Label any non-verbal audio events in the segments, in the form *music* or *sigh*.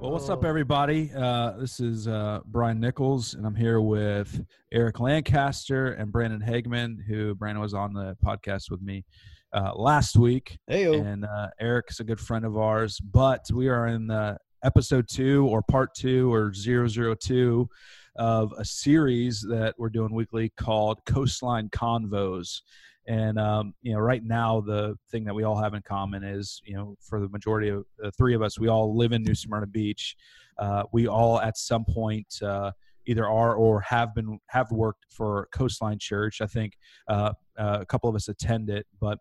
Well, what's up, everybody? Uh, this is uh, Brian Nichols, and I'm here with Eric Lancaster and Brandon Hagman, who Brandon was on the podcast with me uh, last week. Hey, and uh, Eric's a good friend of ours, but we are in the episode two or part two or 002 of a series that we're doing weekly called Coastline Convos. And um, you know, right now the thing that we all have in common is, you know, for the majority of the three of us, we all live in New Smyrna Beach. Uh, we all at some point uh, either are or have been have worked for Coastline Church. I think uh, uh a couple of us attend it, but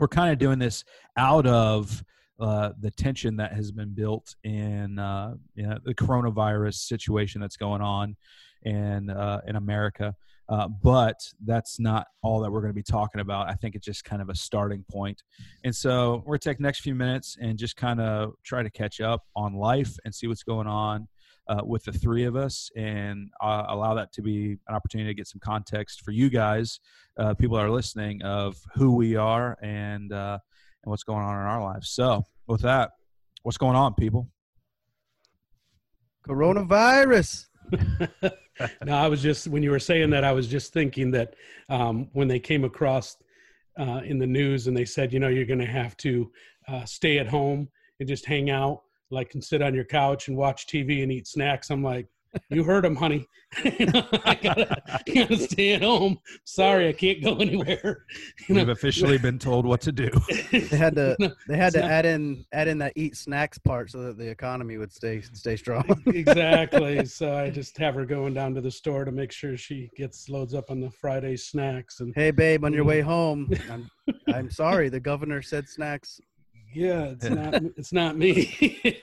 we're kind of doing this out of uh, the tension that has been built in uh, you know, the coronavirus situation that's going on in uh, in America. Uh, but that's not all that we're going to be talking about. I think it's just kind of a starting point. And so we're going to take next few minutes and just kind of try to catch up on life and see what's going on uh, with the three of us and uh, allow that to be an opportunity to get some context for you guys, uh, people that are listening, of who we are and, uh, and what's going on in our lives. So, with that, what's going on, people? Coronavirus. *laughs* no, I was just when you were saying that, I was just thinking that um, when they came across uh, in the news and they said, you know, you're going to have to uh, stay at home and just hang out, like and sit on your couch and watch TV and eat snacks. I'm like, you heard him, honey. *laughs* I gotta, gotta, stay at home. Sorry, I can't go anywhere. You We've officially *laughs* been told what to do. They had to *laughs* they had to not, add in add in that eat snacks part so that the economy would stay stay strong. exactly. So I just have her going down to the store to make sure she gets loads up on the Friday snacks. And hey, babe, on your mm. way home, I'm, I'm sorry. The governor said snacks yeah, it's *laughs* not. It's not me. *laughs*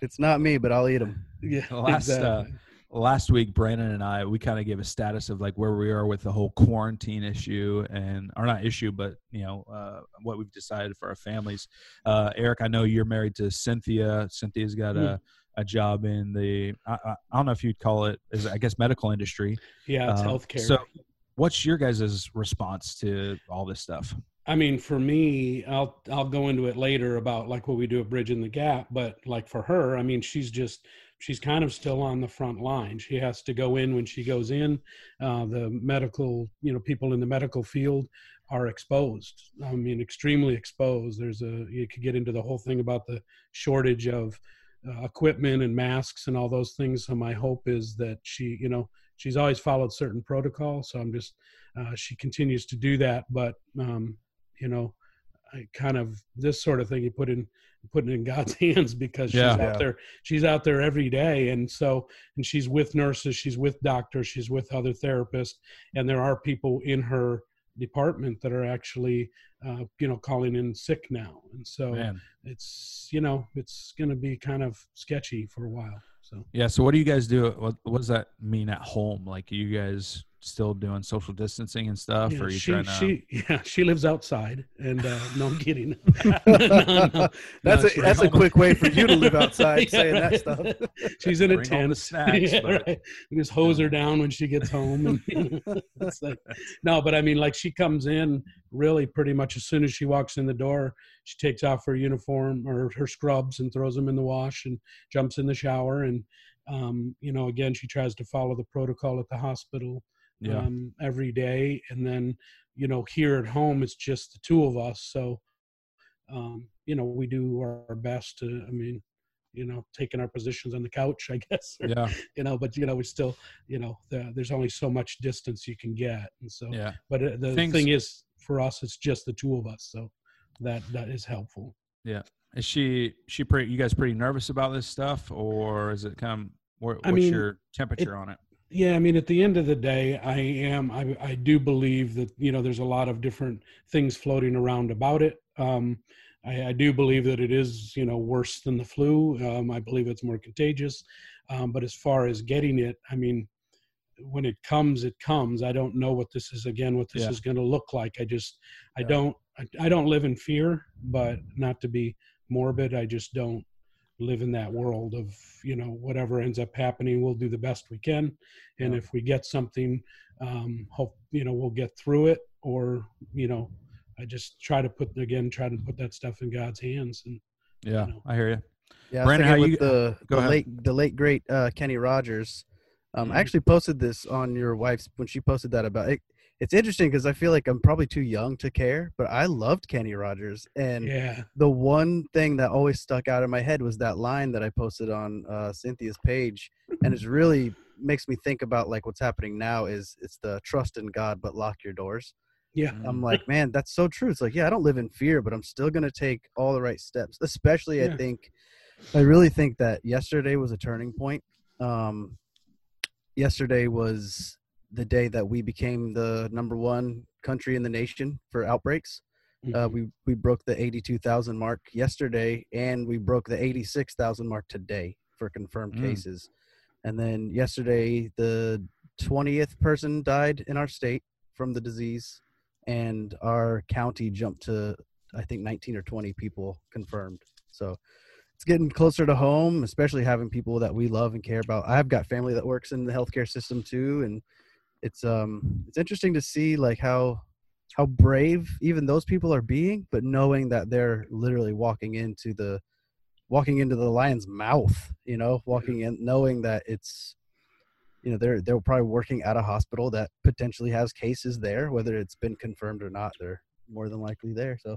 it's not me, but I'll eat them. Yeah, *laughs* last uh, exactly. uh, last week, Brandon and I we kind of gave a status of like where we are with the whole quarantine issue and or not issue, but you know uh, what we've decided for our families. Uh, Eric, I know you're married to Cynthia. Cynthia's got mm. a a job in the I, I, don't know if you'd call it is I guess medical industry. Yeah, it's um, healthcare. So, what's your guys' response to all this stuff? I mean, for me, I'll I'll go into it later about like what we do at Bridging the Gap, but like for her, I mean, she's just she's kind of still on the front line. She has to go in when she goes in. Uh, the medical, you know, people in the medical field are exposed. I mean, extremely exposed. There's a you could get into the whole thing about the shortage of uh, equipment and masks and all those things. So my hope is that she, you know, she's always followed certain protocols. So I'm just uh, she continues to do that, but um, you know, I kind of this sort of thing you put in putting in *laughs* God's hands because she's yeah. out there she's out there every day. And so and she's with nurses she's with doctors she's with other therapists. And there are people in her department that are actually uh, you know calling in sick now. And so Man. it's you know it's going to be kind of sketchy for a while so. Yeah so what do you guys do? What, what does that mean at home? Like you guys still doing social distancing and stuff? Yeah, or are you she, trying to? She, *laughs* yeah, she lives outside, and uh, no, I'm kidding. *laughs* *laughs* no, no, that's a that's a quick way for you to live outside, yeah, saying right. that stuff. She's in a tent. Snacks, yeah, but... right. We just hose her down when she gets home. And, you know, like, no, but I mean, like she comes in really pretty much as soon as she walks in the door. She takes off her uniform or her scrubs and throws them in the wash and jumps in the shower and. Um, you know, again, she tries to follow the protocol at the hospital yeah. um, every day. And then, you know, here at home, it's just the two of us. So, um, you know, we do our best to, I mean, you know, taking our positions on the couch, I *laughs* guess. Or, yeah. You know, but you know, we still, you know, the, there's only so much distance you can get, and so. Yeah. But uh, the Things, thing is, for us, it's just the two of us, so that that is helpful. Yeah. Is she she pretty? You guys pretty nervous about this stuff, or is it kind of? What, what's I mean, your temperature it, on it? Yeah i mean at the end of the day i am i, I do believe that you know there's a lot of different things floating around about it um, I, I, do believe that it is, you know, worse than the flu. Um, I believe it's more contagious. Um, but as far as getting it, I mean, when it comes, it comes. I don't know what this is again, what this yeah. is going to look like. I just, I don't, I, I don't live in fear, but not to be morbid. I just don't live in that world of you know whatever ends up happening we'll do the best we can and yeah. if we get something um hope you know we'll get through it or you know i just try to put again try to put that stuff in god's hands and yeah you know. i hear you yeah brandon how you the, the late the late great uh kenny rogers um, mm-hmm. I actually posted this on your wife's when she posted that about it. It's interesting because I feel like I'm probably too young to care, but I loved Kenny Rogers, and yeah. the one thing that always stuck out in my head was that line that I posted on uh, Cynthia's page, and it really makes me think about like what's happening now. Is it's the trust in God, but lock your doors. Yeah, I'm like, man, that's so true. It's like, yeah, I don't live in fear, but I'm still gonna take all the right steps. Especially, yeah. I think, I really think that yesterday was a turning point. Um, yesterday was the day that we became the number one country in the nation for outbreaks. Uh, mm-hmm. Uh, we we broke the 82,000 mark yesterday, and we broke the 86,000 mark today for confirmed mm. cases. And then yesterday, the 20th person died in our state from the disease, and our county jumped to I think 19 or 20 people confirmed. So it's getting closer to home, especially having people that we love and care about. I've got family that works in the healthcare system too, and it's um it's interesting to see like how how brave even those people are being, but knowing that they're literally walking into the walking into the lion's mouth, you know, walking in knowing that it's you know they're they're probably working at a hospital that potentially has cases there whether it's been confirmed or not they're more than likely there. So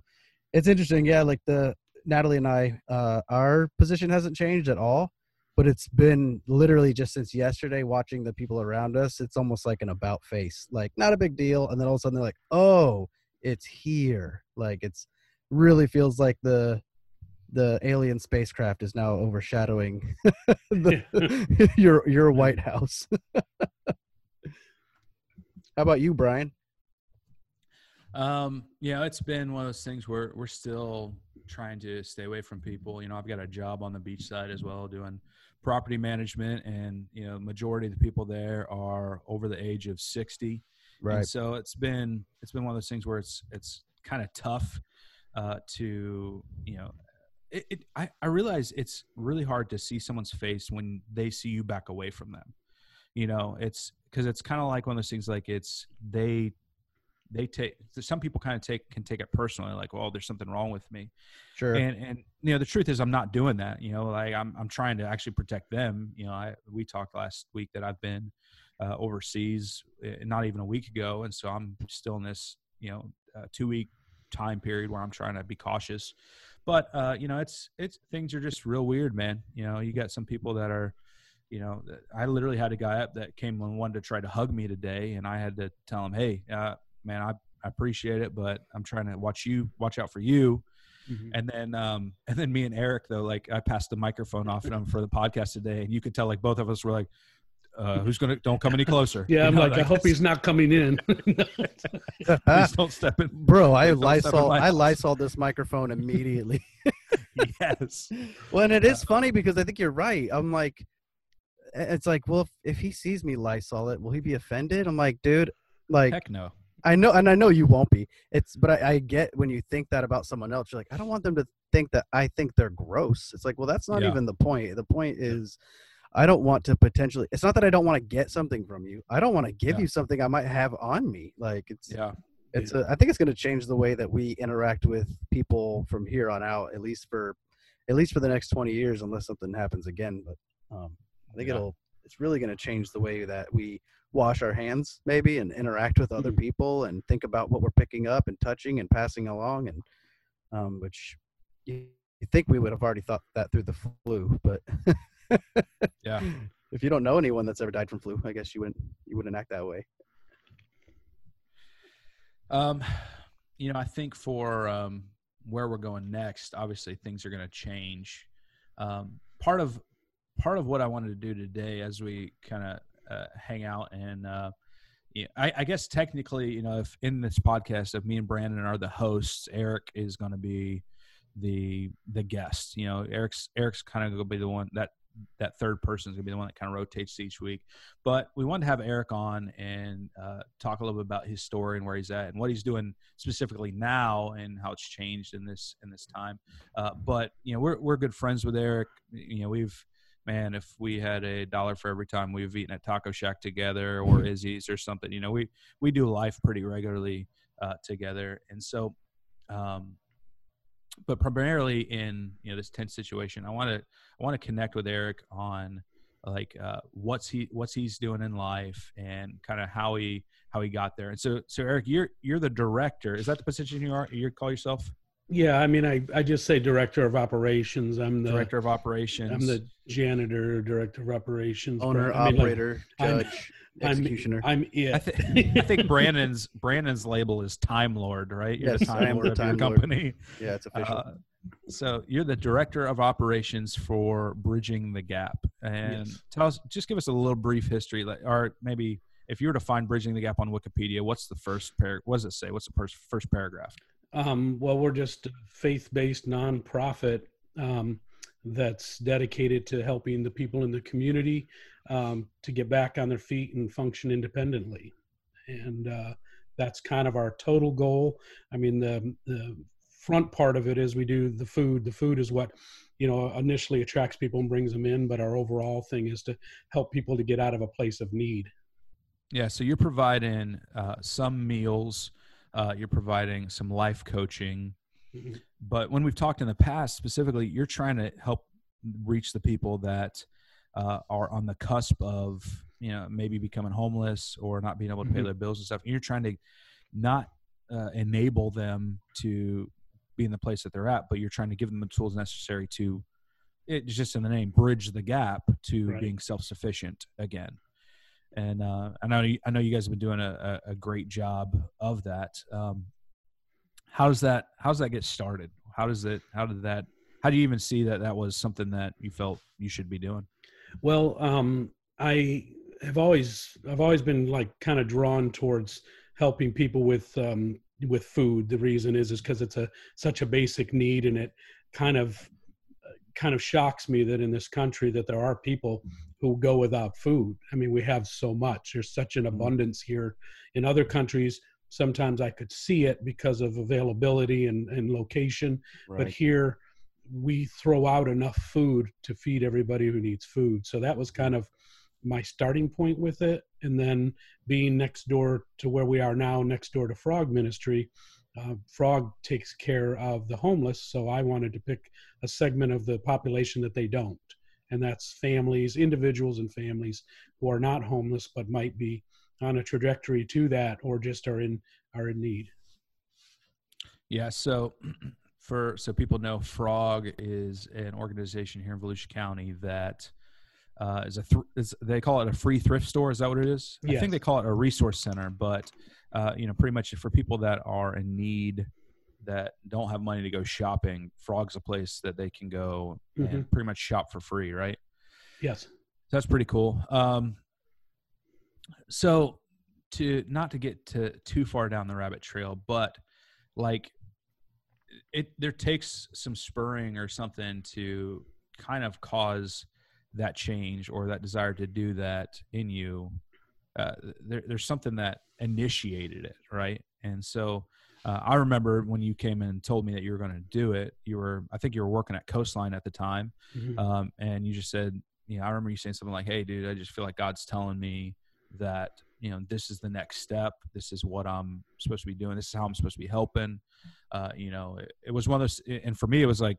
it's interesting. Yeah like the Natalie and I, uh, our position hasn't changed at all, but it's been literally just since yesterday watching the people around us. It's almost like an about face, like not a big deal, and then all of a sudden they're like, "Oh, it's here!" Like it's really feels like the the alien spacecraft is now overshadowing *laughs* the, *laughs* *laughs* your your White House. How about you, Brian? Um, yeah, it's been one of those things where we're still trying to stay away from people. You know, I've got a job on the beach side as well, doing property management, and you know, majority of the people there are over the age of sixty. Right. And so it's been it's been one of those things where it's it's kind of tough uh, to you know. It, it I, I realize it's really hard to see someone's face when they see you back away from them. You know, it's because it's kind of like one of those things like it's they they take some people kind of take can take it personally like well there's something wrong with me. Sure. And and you know the truth is i'm not doing that you know like i'm, I'm trying to actually protect them you know i we talked last week that i've been uh, overseas eh, not even a week ago and so i'm still in this you know uh, two week time period where i'm trying to be cautious. But uh, you know it's it's things are just real weird man. You know you got some people that are you know, I literally had a guy up that came and wanted to try to hug me today, and I had to tell him, "Hey, uh, man, I, I appreciate it, but I'm trying to watch you, watch out for you. Mm-hmm. And then, um, *laughs* and then me and Eric though, like I passed the microphone off to him for the podcast today, and you could tell like both of us were like, uh, "Who's gonna? Don't come any closer." *laughs* Yeah, I'm know, like, like, I hope he's not coming in. *laughs* Please don't step in, bro. I Lysol, I Lysol this microphone immediately. yes. Well, and it is funny because I think you're right. I'm like, it's like, well, if, if he sees me Lysol it, will he be offended? I'm like, dude, like, heck no. I know, and I know you won't be. It's, but I, I, get when you think that about someone else. You're like, I don't want them to think that I think they're gross. It's like, well, that's not yeah. even the point. The point is, I don't want to potentially. It's not that I don't want to get something from you. I don't want to give yeah. you something I might have on me. Like it's, yeah, it's. A, I think it's going to change the way that we interact with people from here on out. At least for, at least for the next twenty years, unless something happens again. But um, I think yeah. it'll. It's really going to change the way that we wash our hands maybe and interact with other mm-hmm. people and think about what we're picking up and touching and passing along and um, which you, you think we would have already thought that through the flu but yeah. *laughs* if you don't know anyone that's ever died from flu i guess you wouldn't you wouldn't act that way. Um you know i think for um where we're going next obviously things are going to change. Um part of part of what i wanted to do today as we kind of uh, hang out and uh, yeah, I, I, guess technically, you know, if in this podcast, if me and Brandon are the hosts, Eric is going to be the the guest. You know, Eric's Eric's kind of going to be the one that that third person is going to be the one that kind of rotates each week. But we wanted to have Eric on and uh, talk a little bit about his story and where he's at and what he's doing specifically now and how it's changed in this in this time. Uh, but you know, we're we're good friends with Eric. You know, we've man, if we had a dollar for every time we've eaten at Taco Shack together or *laughs* Izzy's or something, you know, we we do life pretty regularly uh, together, and so. Um, but primarily in you know this tense situation, I want to I want to connect with Eric on like uh, what's he what's he's doing in life and kind of how he how he got there. And so so Eric, you're you're the director. Is that the position you are you call yourself? Yeah, I mean, I, I just say director of operations. I'm the director of operations. I'm the janitor, director of operations, owner, I mean, operator, like, judge. I'm, executioner. I'm, I'm it. I, th- I, think Brandon's Brandon's label is Time Lord, right? You're yes, the Time Lord of time your company. Yeah, it's official. Uh, so you're the director of operations for Bridging the Gap, and yes. tell us, just give us a little brief history, like, or maybe if you were to find Bridging the Gap on Wikipedia, what's the first par? What does it say? What's the first first paragraph? Um, well, we're just a faith-based nonprofit um, that's dedicated to helping the people in the community um, to get back on their feet and function independently. And uh, that's kind of our total goal. I mean, the, the front part of it is we do the food. The food is what you know initially attracts people and brings them in, but our overall thing is to help people to get out of a place of need. Yeah, so you're providing uh, some meals, uh, you're providing some life coaching, mm-hmm. but when we've talked in the past, specifically, you're trying to help reach the people that uh, are on the cusp of you know maybe becoming homeless or not being able to pay mm-hmm. their bills and stuff and you're trying to not uh, enable them to be in the place that they're at but you're trying to give them the tools necessary to it's just in the name bridge the gap to right. being self-sufficient again and uh, I know I know you guys have been doing a, a great job of that. Um, how does that how does that get started? How does it how did that how do you even see that that was something that you felt you should be doing? Well, um, I have always I've always been like kind of drawn towards helping people with um, with food. The reason is is because it's a such a basic need, and it kind of kind of shocks me that in this country that there are people who go without food. I mean, we have so much. There's such an mm-hmm. abundance here. In other countries, sometimes I could see it because of availability and, and location, right. but here we throw out enough food to feed everybody who needs food. So that was kind of my starting point with it. And then being next door to where we are now, next door to Frog Ministry, uh, Frog takes care of the homeless. So I wanted to pick a segment of the population that they don't. And that's families, individuals, and families who are not homeless but might be on a trajectory to that or just are in are in need. Yeah. So *clears throat* for so people know frog is an organization here in volusia county that uh, is a th- is, they call it a free thrift store is that what it is yes. i think they call it a resource center but uh, you know pretty much for people that are in need that don't have money to go shopping frog's a place that they can go mm-hmm. and pretty much shop for free right? Yes. That's pretty cool. Um, so to not to get to too far down the rabbit trail but like it there takes some spurring or something to kind of cause that change or that desire to do that in you. Uh, there, there's something that initiated it right? And so uh, i remember when you came in and told me that you were going to do it you were i think you were working at coastline at the time mm-hmm. um, and you just said you know i remember you saying something like hey dude i just feel like god's telling me that you know this is the next step. This is what i'm supposed to be doing. This is how i'm supposed to be helping. Uh, you know it, it, was one of those and for me it was like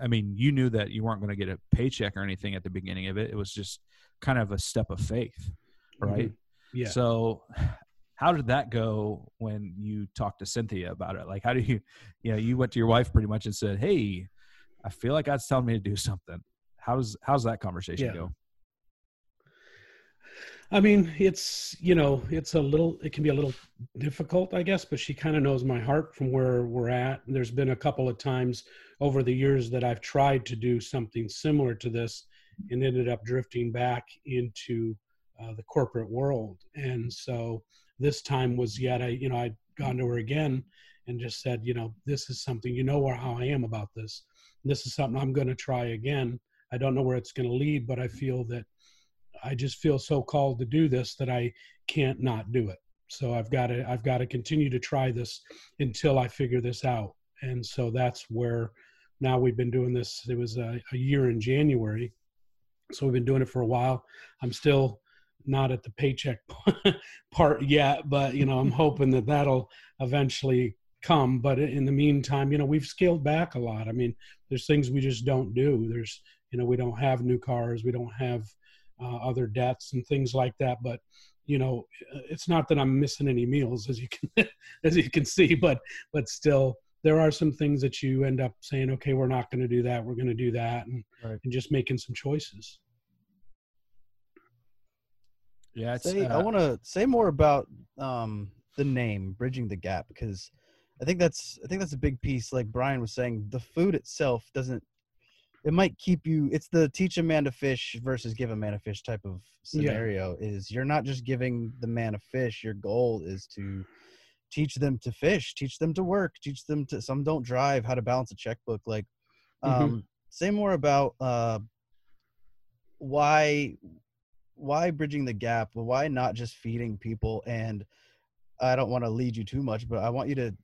i mean you knew that you weren't going to get a paycheck or anything at the beginning of it. It was just kind of a step of faith right? Mm-hmm. yeah. So how did that go when you talked to cynthia about it like how do you you know you went to your wife pretty much and said hey i feel like god's telling me to do something how's how's that conversation yeah. go I mean, it's you know, it's a little, it can be a little difficult, I guess. But she kind of knows my heart from where we're at. There's been a couple of times over the years that I've tried to do something similar to this, and ended up drifting back into uh, the corporate world. And so this time was yet I, you know, I'd gone to her again, and just said, you know, this is something, you know, where how I am about this. This is something I'm going to try again. I don't know where it's going to lead, but I feel that I just feel so called to do this that I can't not do it. So I've got to I've got to continue to try this until I figure this out. And so that's where now we've been doing this. It was a, a year in January, so we've been doing it for a while. I'm still not at the paycheck *laughs* part yet, but you know I'm *laughs* hoping that that'll eventually come. But in the meantime, you know we've scaled back a lot. I mean, there's things we just don't do. There's you know we don't have new cars, we don't have uh, other debts and things like that. But you know, it's not that I'm missing any meals as you can *laughs* as you can see, but but still there are some things that you end up saying, okay, we're not going to do that, we're going to do that, and right. and just making some choices. Yeah, say, uh, I want to say more about um, the name "Bridging the Gap" because I think that's I think that's a big piece. Like Brian was saying, the food itself doesn't it might keep you it's the teach a man to fish versus give a man a fish type of scenario yeah. is you're not just giving the man a fish your goal is to teach them to fish teach them to work teach them to some don't drive how to balance a checkbook like mm-hmm. um mm-hmm. say more about uh why why bridging the gap why not just feeding people and i don't want to lead you too much but i want you to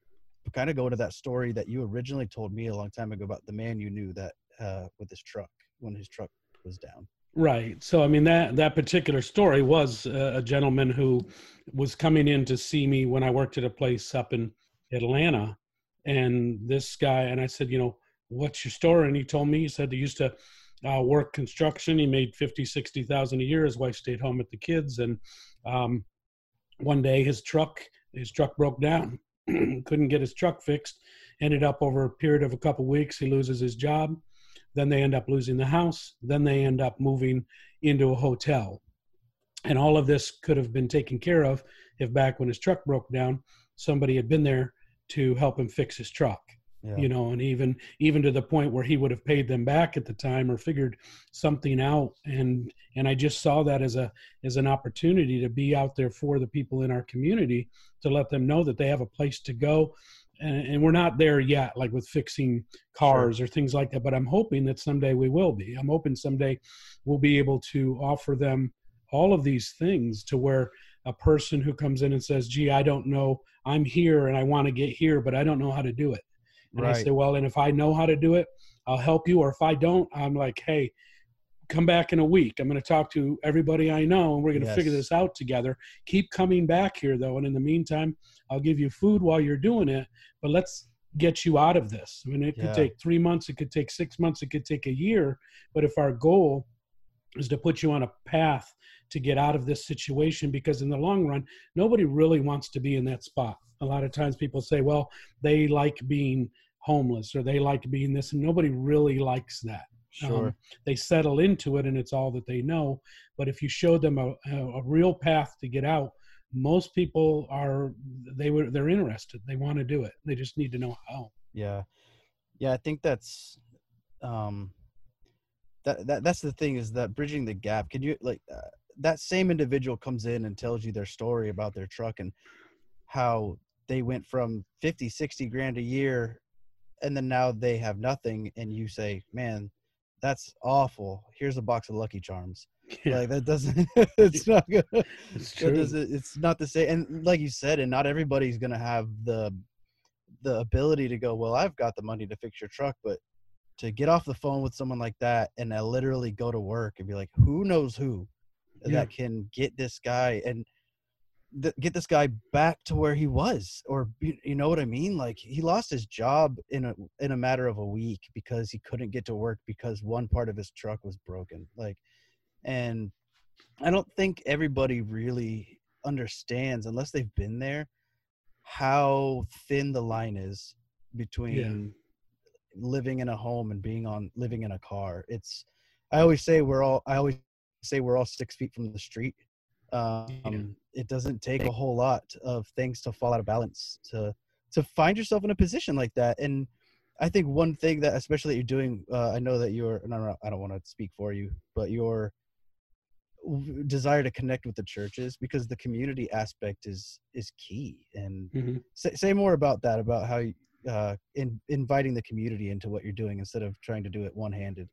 kind of go into that story that you originally told me a long time ago about the man you knew that uh, with his truck when his truck was down. Right. So I mean that that particular story was uh, a gentleman who was coming in to see me when I worked at a place up in Atlanta, and this guy and I said, you know, what's your story? And he told me he said he used to uh, work construction. He made fifty, sixty thousand a year. His wife stayed home with the kids, and um, one day his truck his truck broke down. *clears throat* Couldn't get his truck fixed. Ended up over a period of a couple weeks, he loses his job then they end up losing the house. Then they end up moving into a hotel. And all of this could have been taken care of if back when his truck broke down, somebody had been there to help him fix his truck. Yeah. You know, and even even to the point where he would have paid them back at the time or figured something out. And and I just saw that as a as an opportunity to be out there for the people in our community to let them know that they have a place to go and, and, we're not there yet like with fixing cars sure. or things like that but i'm hoping that someday we will be i'm hoping someday we'll be able to offer them all of these things to where a person who comes in and says gee i don't know i'm here and i want to get here but i don't know how to do it and right. i say well and if i know how to do it i'll help you or if i don't i'm like hey come back in a week. I'm going to talk to everybody I know and we're going to yes. figure this out together. Keep coming back here though. And in the meantime, I'll give you food while you're doing it, but let's get you out of this. I mean, it could take three months, it could take six months, it could take a year. But if our goal is to put you on a path to get out of this situation, because in the long run, nobody really wants to be in that spot. A lot of times people say, well, they like being homeless or they like being this, and nobody really likes that. Sure. Um, they settle into it and it's all that they know. But if you show them a, a, real path to get out, most people are they were they're interested. They want to do it. They just need to know how. Yeah, yeah. I think that's um that, that that's the thing is that bridging the gap. Can you like uh, that same individual comes in and tells you their story about their truck and how they went from 50 60 grand a year and then now they have nothing and you say man that's awful. Here's a box of Lucky Charms. Yeah. Like that doesn't. *laughs* *laughs* it's not good. It's true. It it's not the same. And like you said, and not everybody's gonna have the the ability to go. Well, I've got the money to fix your truck, but to get off the phone with someone like that and I literally go to work and be like, who knows who yeah. that can get this guy and th- get this guy back to where he was or you know what i mean like he lost his job in a in a matter of a week because he couldn't get to work because one part of his truck was broken like and i don't think everybody really understands unless they've been there how thin the line is between yeah. Living in a home and being on living in a car it's i always say we're all i always say we're all six feet from the street um. It doesn't take a whole lot of things to fall out of balance to to find yourself in a position like that. And I think one thing that, especially that you're doing, uh, I know that you're. No, no, I don't want to speak for you, but you're desire to connect with the churches because the community aspect is is key and hmm say, say more about that about how you, uh in inviting the community into what you're doing instead of trying to do it one-handed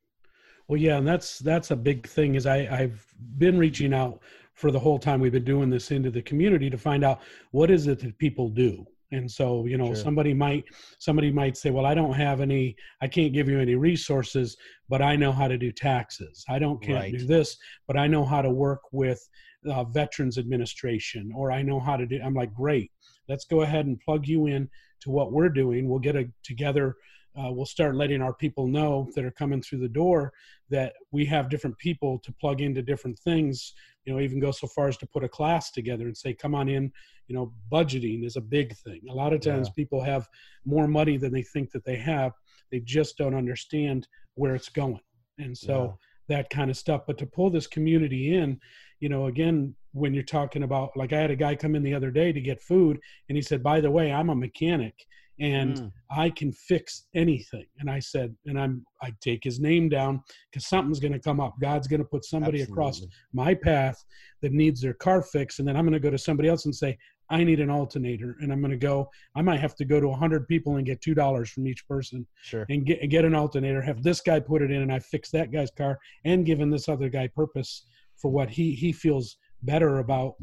Well, yeah, and that's that's a big thing. Is I I've been reaching out for the whole time we've been doing this into the community to find out what is it that people do. And so, you know, Sure. somebody might somebody might say, "Well, I don't have any. I can't give you any resources, but I know how to do taxes. I don't can't do this, but I know how to work with uh, Veterans Administration, or I know how to do." I'm like, "Great, let's go ahead and plug you in to what we're doing. We'll get a together." Uh, we'll start letting our people know that are coming through the door that we have different people to plug into different things you know even go so far as to put a class together and say come on in you know budgeting is a big thing a lot of times Yeah. people have more money than they think that they have they just don't understand where it's going and so that kind of stuff but to pull this community in you know again when you're talking about like i had a guy come in the other day to get food and he said by the way i'm a mechanic and Mm, I can fix anything. And I said, and I'm I take his name down because something's going to come up. God's going to put somebody across my path that needs their car fixed, and then I'm going to go to somebody else and say, I need an alternator, and I'm going to go. I might have to go to 100 people and get two dollars from each person sure and get get an alternator. Have this guy put it in, and I fix that guy's car, and given this other guy purpose for what he he feels better about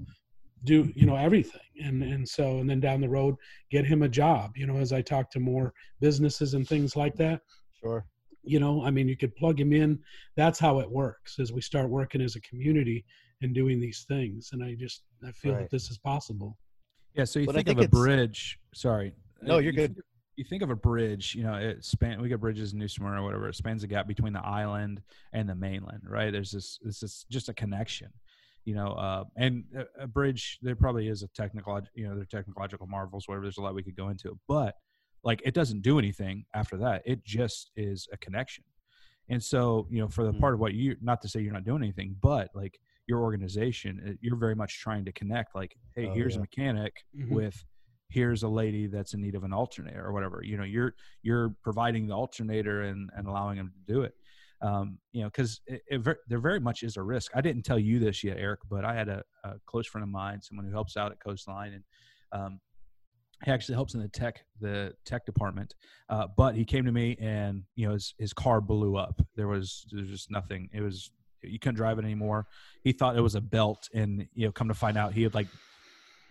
do you know everything and and so and then down the road get him a job you know as i talk to more businesses and things like that sure you know i mean you could plug him in that's how it works as we start working as a community and doing these things and i just i feel Right. that this is possible Yeah, so you But think, think of a bridge. Sorry. No, you're you good. think- You think of a bridge, you know, it span. We got bridges in New Smyrna or whatever. It spans the gap between the island and the mainland, right? There's this. This is just a connection, you know. Uh, and a, a bridge, there probably is a technical, you know, there are technological marvels, whatever. There's a lot we could go into, but like it doesn't do anything after that. It just is a connection. And so, you know, for the Mhm. part of what you, not to say you're not doing anything, but like your organization, uh, you're very much trying to connect. Like, hey, Oh, here's yeah. a mechanic Mhm. with here's a lady that's in need of an alternator or whatever you know you're you're providing the alternator and, and allowing them to do it um, you know because it, it there very much is a risk. I didn't tell you this yet eric but i had a, a close friend of mine someone who helps out at coastline and um, he actually helps in the tech the tech department uh, but he came to me and you know his, his car blew up. There was there's just nothing. It was you couldn't drive it anymore. He thought it was a belt and you know come to find out he had like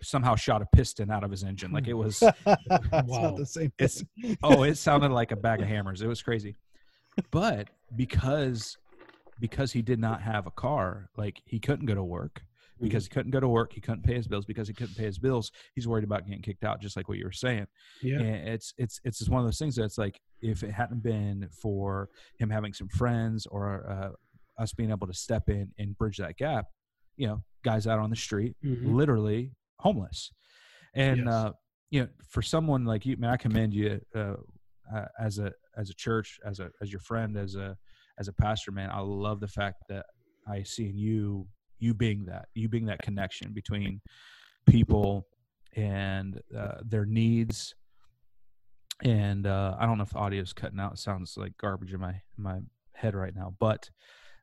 somehow shot a piston out of his engine. Like it was *laughs* it's Wow. not the same It's- oh it sounded like a bag of hammers. It was crazy but because because he did not have a car like he couldn't go to work. Because he couldn't go to work he couldn't pay his bills. Because he couldn't pay his bills he's worried about getting kicked out just like what you were saying. Yeah. And it's it's it's just one of those things that's like if it hadn't been for him having some friends or uh, us being able to step in and bridge that gap you know guys out on the street Mhm. literally homeless. And Yes. uh you know for someone like you man i commend you uh, uh as a as a church as a as your friend as a as a pastor man i love the fact that i see in you you being that you being that connection between people and uh, their needs. And uh i don't know if the audio is cutting out. It sounds like garbage in my in my head right now. But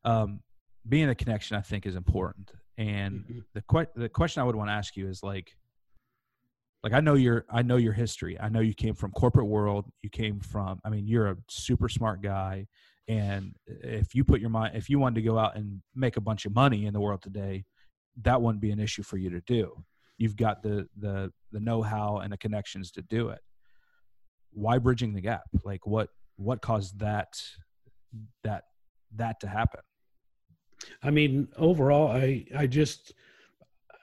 um being a connection i think is important. And Mhm. the que- the question I would want to ask you is like like I know your I know your history. I know you came from corporate world. You came from I mean you're a super smart guy and if you put your mind if you wanted to go out and make a bunch of money in the world today, that wouldn't be an issue for you to do. You've got the the the know-how and the connections to do it. Why bridging the gap? Like what what caused that that that to happen? I mean, overall, I I just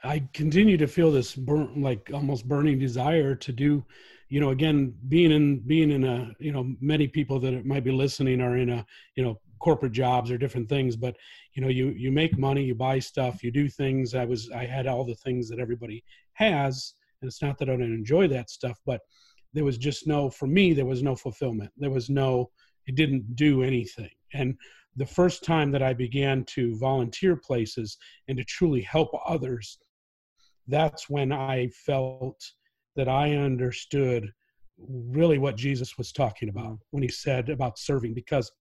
I continue to feel this burn like almost burning desire to do, you know, again being in being in a you know many people that might be listening are in a you know corporate jobs or different things, but you know you you make money, you buy stuff, you do things. I was I had all the things that everybody has, and it's not that I don't enjoy that stuff, but there was just no for me there was no fulfillment. There was no it didn't do anything, and the first time that I began to volunteer places and to truly help others, that's when I felt that I understood really what Jesus was talking about mm. when he said about serving because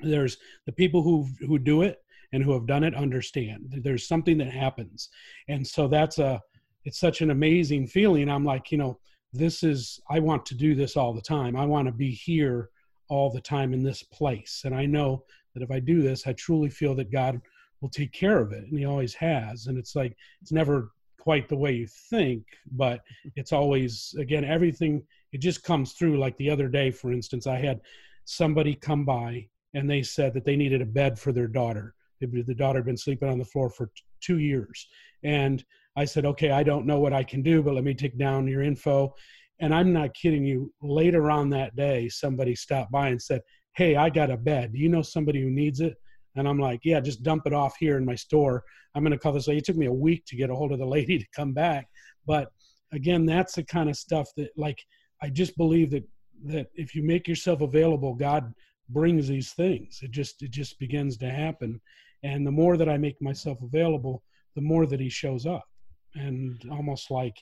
there's the people who who do it and who have done it understand there's something that happens. And so that's a it's such an amazing feeling. I'm like you know this is i want to do this all the time. I want to be here all the time in this place. And i know that if i do this i truly feel that god will take care of it. And he always has. And it's like it's never quite the way you think but *laughs* it's always again everything it just comes through. Like the other day for instance i had somebody come by and they said that they needed a bed for their daughter. The daughter had been sleeping on the floor for t- two years. And i said okay i don't know what i can do but let me take down your info. And i'm not kidding you later on that day somebody stopped by and said hey i got a bed. Do you know somebody who needs it and I'm like, yeah, just dump it off here in my store. I'm going to call this lady. It took me a week to get a hold of the lady *laughs* to come back. But again, that's the kind of stuff that like, I just believe that, that if you make yourself available, God brings these things. It just, it just begins to happen. And the more that I make myself available, the more that he shows up and almost like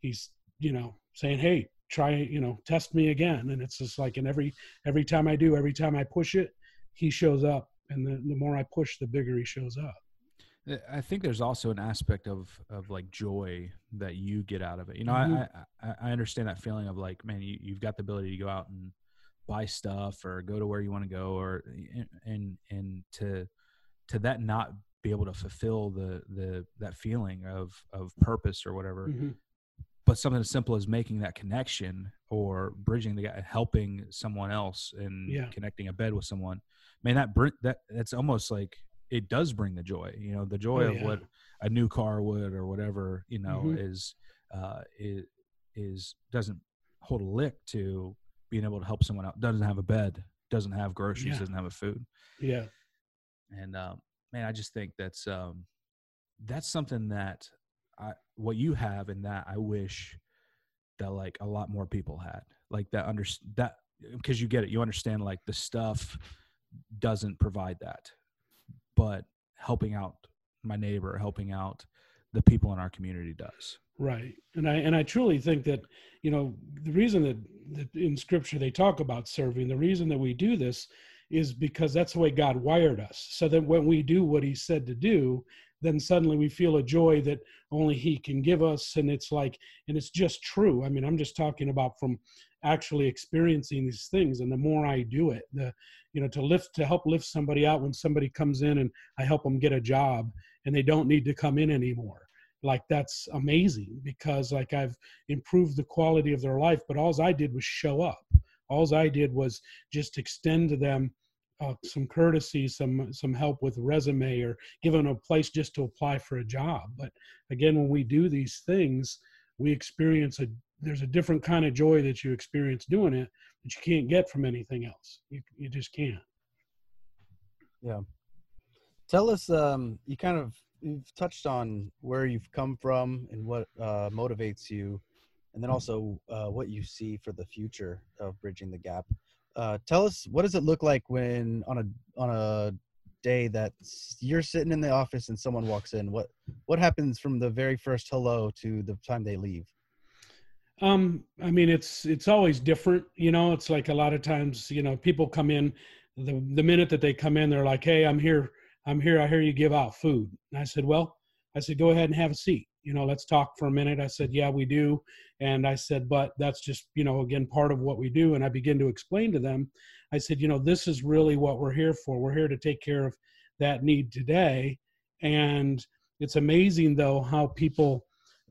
he's, you know, saying, Hey, try, you know, test me again. And it's just like, and every, every time I do, every time I push it, he shows up and the, the more I push, the bigger he shows up. I think there's also an aspect of of like joy that you get out of it. You know, Mhm. I, I I understand that feeling of like, man, you, you've got the ability to go out and buy stuff or go to where you want to go, or and and to to that not be able to fulfill the the that feeling of of purpose or whatever. Mhm. But something as simple as making that connection or bridging the gap, helping someone else and Yeah. connecting a bed with someone, man, that bring that that's almost like it does bring the joy. You know, the joy Oh, of yeah. what a new car would or whatever. You know, Mhm. is uh is is doesn't hold a lick to being able to help someone out. Doesn't have a bed, doesn't have groceries, Yeah. doesn't have a food. Yeah. And um, man, I just think that's um, that's something that I what you have and that I wish that like a lot more people had like that under that because you get it you understand like the stuff doesn't provide that but helping out my neighbor helping out the people in our community does Right. And I and I truly think that, you know, the reason that, that in scripture they talk about serving, the reason that we do this is because that's the way God wired us. So that when we do what he said to do, then suddenly we feel a joy that only he can give us. And it's like and it's just true. I mean, I'm just talking about from actually experiencing these things. And the more I do it, the you know, to lift to help lift somebody out when somebody comes in and I help them get a job and they don't need to come in anymore. Like that's amazing because like i've improved the quality of their life. But alls i did was show up. Alls i did was just extend to them uh, some courtesy some some help with resume or give them a place just to apply for a job but again when we do these things we experience a there's a different kind of joy that you experience doing it that you can't get from anything else you, you just can't Yeah. Tell us, um, you kind of you've touched on where you've come from and what uh, motivates you, and then also uh, what you see for the future of bridging the gap. Uh, tell us what does it look like when on a on a day that you're sitting in the office and someone walks in. What what happens from the very first hello to the time they leave? Um, I mean, it's it's always different. You know, it's like a lot of times, you know, people come in the the minute that they come in, they're like, "Hey, I'm here. I'm here. I hear you give out food." And I said, "Well, I said, go ahead and have a seat. You know, let's talk for a minute." I said, "Yeah, we do." And I said, "But that's just, you know, again, part of what we do." And I begin to explain to them. I said, "You know, this is really what we're here for. We're here to take care of that need today." And it's amazing though how people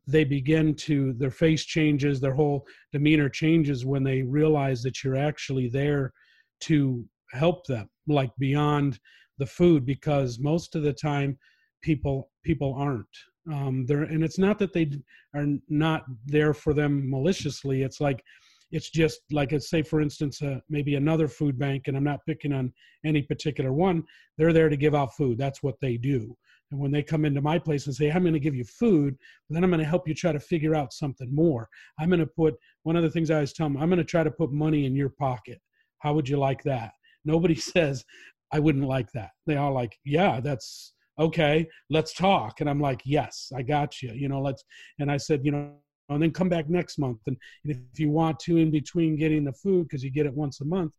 they begin to their face changes their whole demeanor changes when they realize that you're actually there to help them like beyond the food because most of the time people people aren't um there and it's not that they are not there for them maliciously it's like it's just like let's say for instance uh, maybe another food bank and i'm not picking on any particular one they're there to give out food that's what they do and when they come into my place and say, I'm going to give you food, then I'm going to help you try to figure out something more. I'm going to put one of the things I always tell them, I'm going to try to put money in your pocket. How would you like that? Nobody *laughs* says, I wouldn't like that. They all like, yeah, that's okay. Let's talk. And I'm like, yes, I got you. You know, let's, and I said, you know, and then come back next month. And if you want to, in between getting the food, because you get it once a month,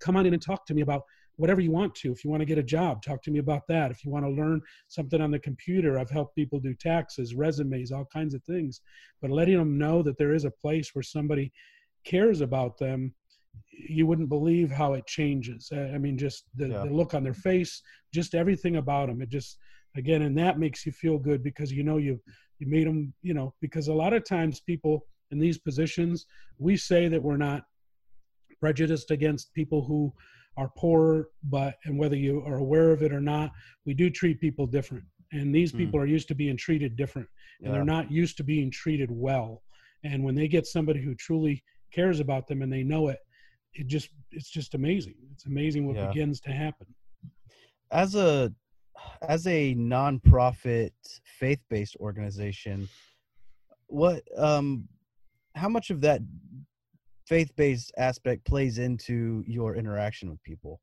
come on in and talk to me about whatever you want to. If you want to get a job, talk to me about that. If you want to learn something on the computer, I've helped people do taxes, resumes, all kinds of things. But letting them know that there is a place where somebody cares about them, you wouldn't believe how it changes. I mean, just the, yeah. the look on their face, just everything about them. It just, again, and that makes you feel good because you know you you made them, you know, because a lot of times people in these positions, we say that we're not prejudiced against people who are poor, but and whether you are aware of it or not, we do treat people different. And these hmm. people mm. are used to being treated different, and yeah. they're not used to being treated well. And when they get somebody who truly cares about them and they know it, it just it's just amazing. It's amazing what yeah. begins to happen. As a as a nonprofit faith-based organization, what um how much of that faith-based aspect plays into your interaction with people?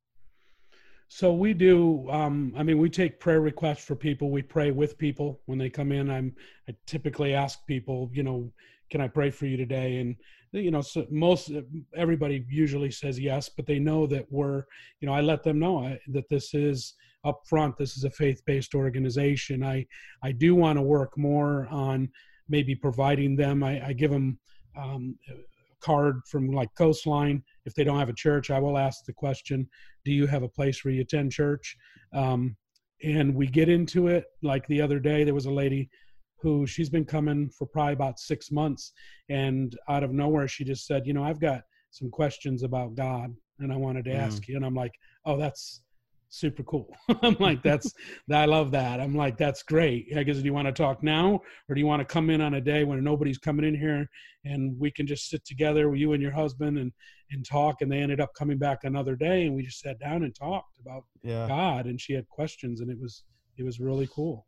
So we do. Um, I mean, we take prayer requests for people. We pray with people when they come in. I'm. I typically ask people, you know, can I pray for you today? And you know, so most everybody usually says yes, but they know that we're. You know, I let them know I, that this is up front. This is a faith-based organization. I I do want to work more on maybe providing them. I, I give them um, card from like Coastline. If they don't have a church, I will ask the question, "Do you have a place where you attend church?" Um, and we get into it. Like the other day, there was a lady who she's been coming for probably about six months, and out of nowhere, she just said, "You know, I've got some questions about God, and I wanted to mm. ask you." And I'm like, "Oh, that's super cool. *laughs* I'm like, that's, *laughs* I love that. I'm like, that's great. I guess, do you want to talk now or do you want to come in on a day when nobody's coming in here and we can just sit together with you and your husband and, and talk. And they ended up coming back another day and we just sat down and talked about yeah. God and she had questions and it was, it was really cool.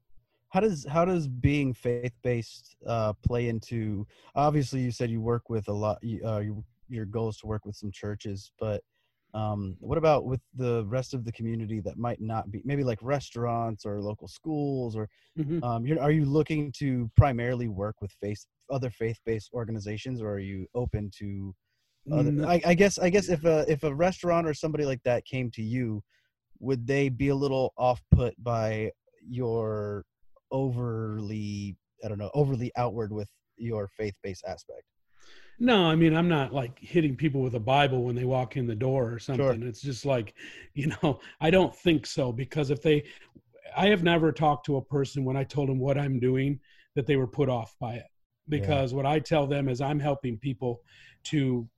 How does, how does being faith-based uh, play into, obviously you said you work with a lot, uh, your, your goal is to work with some churches, but um, what about with the rest of the community that might not be maybe like restaurants or local schools or mm-hmm. um, are you looking to primarily work with faith other faith-based organizations or are you open to other, I, I, guess I guess if a if a restaurant or somebody like that came to you would they be a little off put by your overly I don't know overly outward with your faith-based aspect no, I mean I'm not like hitting people with a Bible when they walk in the door or something. Sure. It's just like, *laughs* you know, I don't think so because if they I have never talked to a person when I told them what I'm doing that they were put off by it. Because yeah. what I tell them is I'm helping people to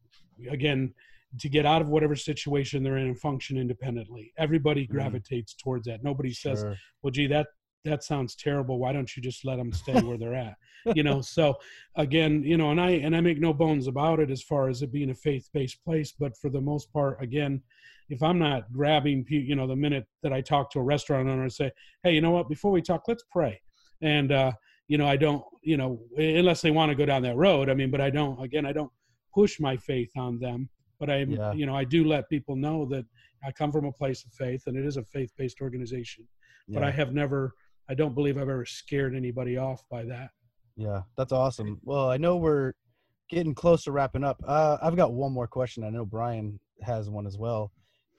again to get out of whatever situation they're in and function independently. Everybody mm-hmm. gravitates mm-hmm. towards that. Nobody sure. says, "Well, gee, that that sounds terrible why don't you just let them stay where they're at you know *laughs* so again you know and i and i make no bones about it as far as it being a faith-based place but for the most part again if i'm not grabbing you know the minute that i talk to a restaurant owner and say hey you know what before we talk let's pray and uh you know i don't you know unless they want to go down that road i mean but i don't again i don't push my faith on them but i yeah. you know i do let people know that i come from a place of faith and it is a faith-based organization yeah. but i have never I don't believe I've ever scared anybody off by that. Yeah, that's awesome. Well, I know we're getting close to wrapping up. Uh, I've got one more question. I know Brian has one as well.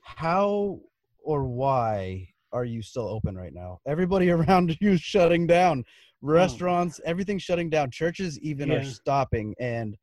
How or why are you still open right now? Everybody *laughs* around you shutting down. Oh. Restaurants, oh. everything's shutting down. Churches even yeah. are stopping. And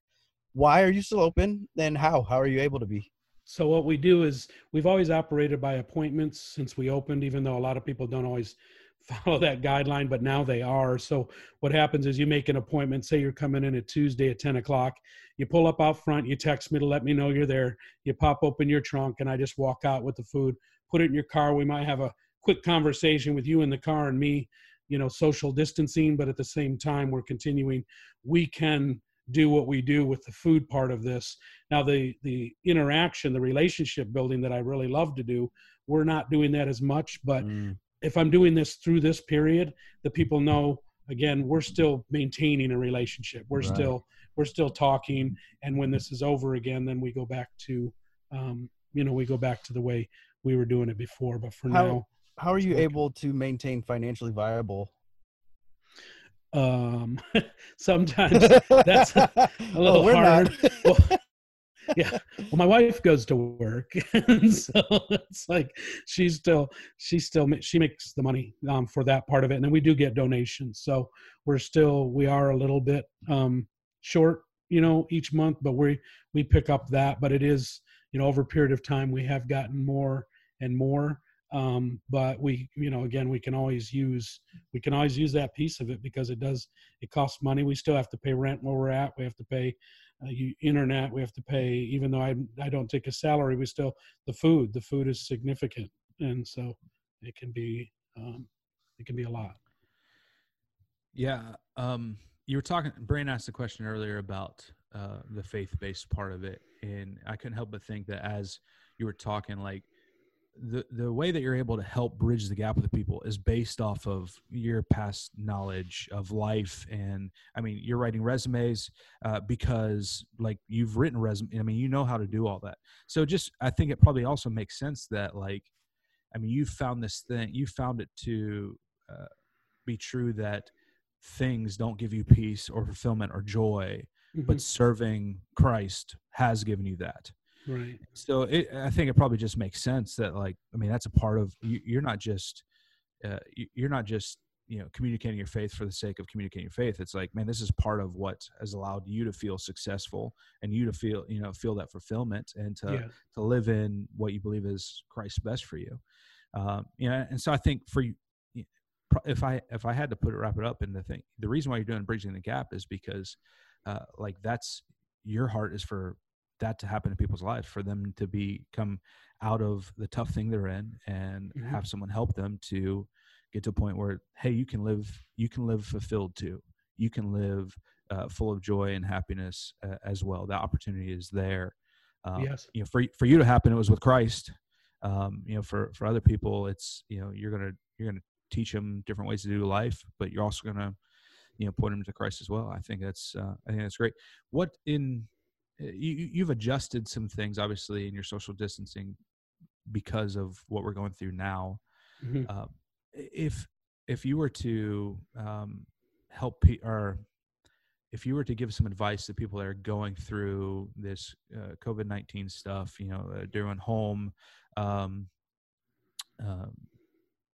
why are you still open? And how? How are you able to be? So what we do is we've always operated by appointments since we opened, even though a lot of people don't always follow that guideline, but now they are. So what happens is you make an appointment, say you're coming in at Tuesday at 10 o'clock, you pull up out front, you text me to let me know you're there, you pop open your trunk and I just walk out with the food, put it in your car. We might have a quick conversation with you in the car and me, you know, social distancing, but at the same time we're continuing. We can do what we do with the food part of this. Now the the interaction, the relationship building that I really love to do, we're not doing that as much, but mm if I'm doing this through this period, the people know again we're still maintaining a relationship. We're right. still we're still talking, and when this is over again, then we go back to um, you know we go back to the way we were doing it before. But for how, now, how are you able to maintain financially viable? Um, *laughs* sometimes *laughs* that's a, a little oh, hard. well, yeah. Well, my wife goes to work, *laughs* and so it's like she's still she still she makes the money um, for that part of it, and then we do get donations. So we're still we are a little bit um, short, you know, each month, but we we pick up that. But it is you know over a period of time we have gotten more and more. Um, but we you know again we can always use we can always use that piece of it because it does it costs money. We still have to pay rent where we're at. We have to pay uh, internet we have to pay even though I, I don't take a salary we still the food the food is significant. And so it can be um, it can be a lot. Yeah um, you were talking Brian asked a question earlier about uh, the faith-based part of it. And i couldn't help but think that as you were talking like the the way that you're able to help bridge the gap with the people is based off of your past knowledge of life. And i mean you're writing resumes uh, because like you've written resume i mean you know how to do all that. So just i think it probably also makes sense that like i mean you found this thing you found it to uh, be true that things don't give you peace or fulfillment or joy mm-hmm. but serving christ has given you that right. So it, i think it probably just makes sense that like i mean that's a part of you, are not just uh, you're not just you know communicating your faith for the sake of communicating your faith. It's like man this is part of what has allowed you to feel successful and you to feel you know feel that fulfillment and to yeah. to live in what you believe is christ's best for you. Um you know and so i think for you if i if i had to put it wrap it up in the thing the reason why you're doing bridging the gap is because uh like that's your heart is for that to happen in people's lives for them to be come out of the tough thing they're in and mm-hmm. have someone help them to get to a point where hey you can live you can live fulfilled too. You can live uh, full of joy and happiness uh, as well. That opportunity is there. Um, yes. you know for, for you to happen it was with christ. Um, you know for for other people it's you know you're gonna you're gonna teach them different ways to do life but you're also gonna you know point them to christ as well. I think that's uh, i think that's great. What in you, you've adjusted some things obviously in your social distancing because of what we're going through now mm-hmm. uh, if if you were to um, help pe- or if you were to give some advice to people that are going through this uh, COVID nineteen stuff, you know, uh, doing home, um, uh,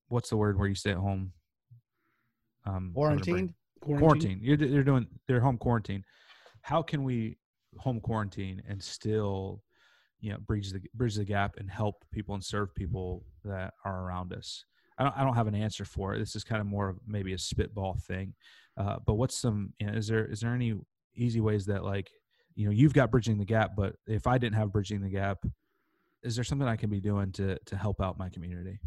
what's the word where you stay at home? Um, quarantine. Quarantine. quarantine. You're, you're doing they're home quarantine. How can we home quarantine and still you know bridge the bridge the gap and help people and serve people that are around us. I don't, I don't have an answer for it. This is kind of more of maybe a spitball thing. Uh, but what's some you know, is there is there any easy ways that like you know you've got bridging the gap but if i didn't have bridging the gap is there something i can be doing to to help out my community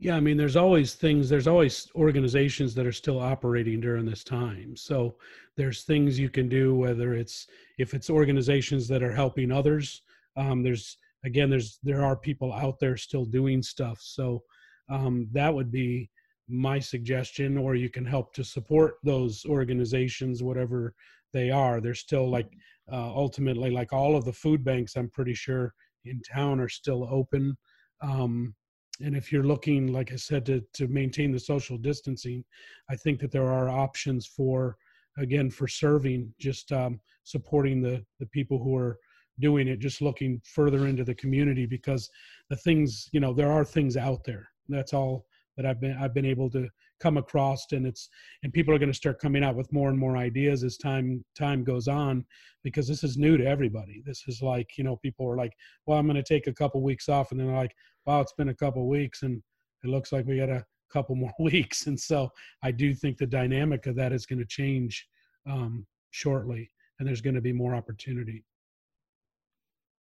yeah, I mean, there's always things, there's always organizations that are still operating during this time. So there's things you can do, whether it's if it's organizations that are helping others. Um, there's again, there's there are people out there still doing stuff. So um, that would be my suggestion, or you can help to support those organizations, whatever they are. They're still like uh, ultimately like all of the food banks. I'm pretty sure in town are still open. Um, and if you're looking like i said to, to maintain the social distancing i think that there are options for again for serving just um, supporting the the people who are doing it just looking further into the community because the things you know there are things out there. That's all that i've been i've been able to come across and it's and people are going to start coming out with more and more ideas as time time goes on because this is new to everybody. This is like you know people are like well i'm going to take a couple weeks off and then like wow it's been a couple weeks and it looks like we got a couple more *laughs* weeks. And so i do think the dynamic of that is going to change um, shortly and there's going to be more opportunity.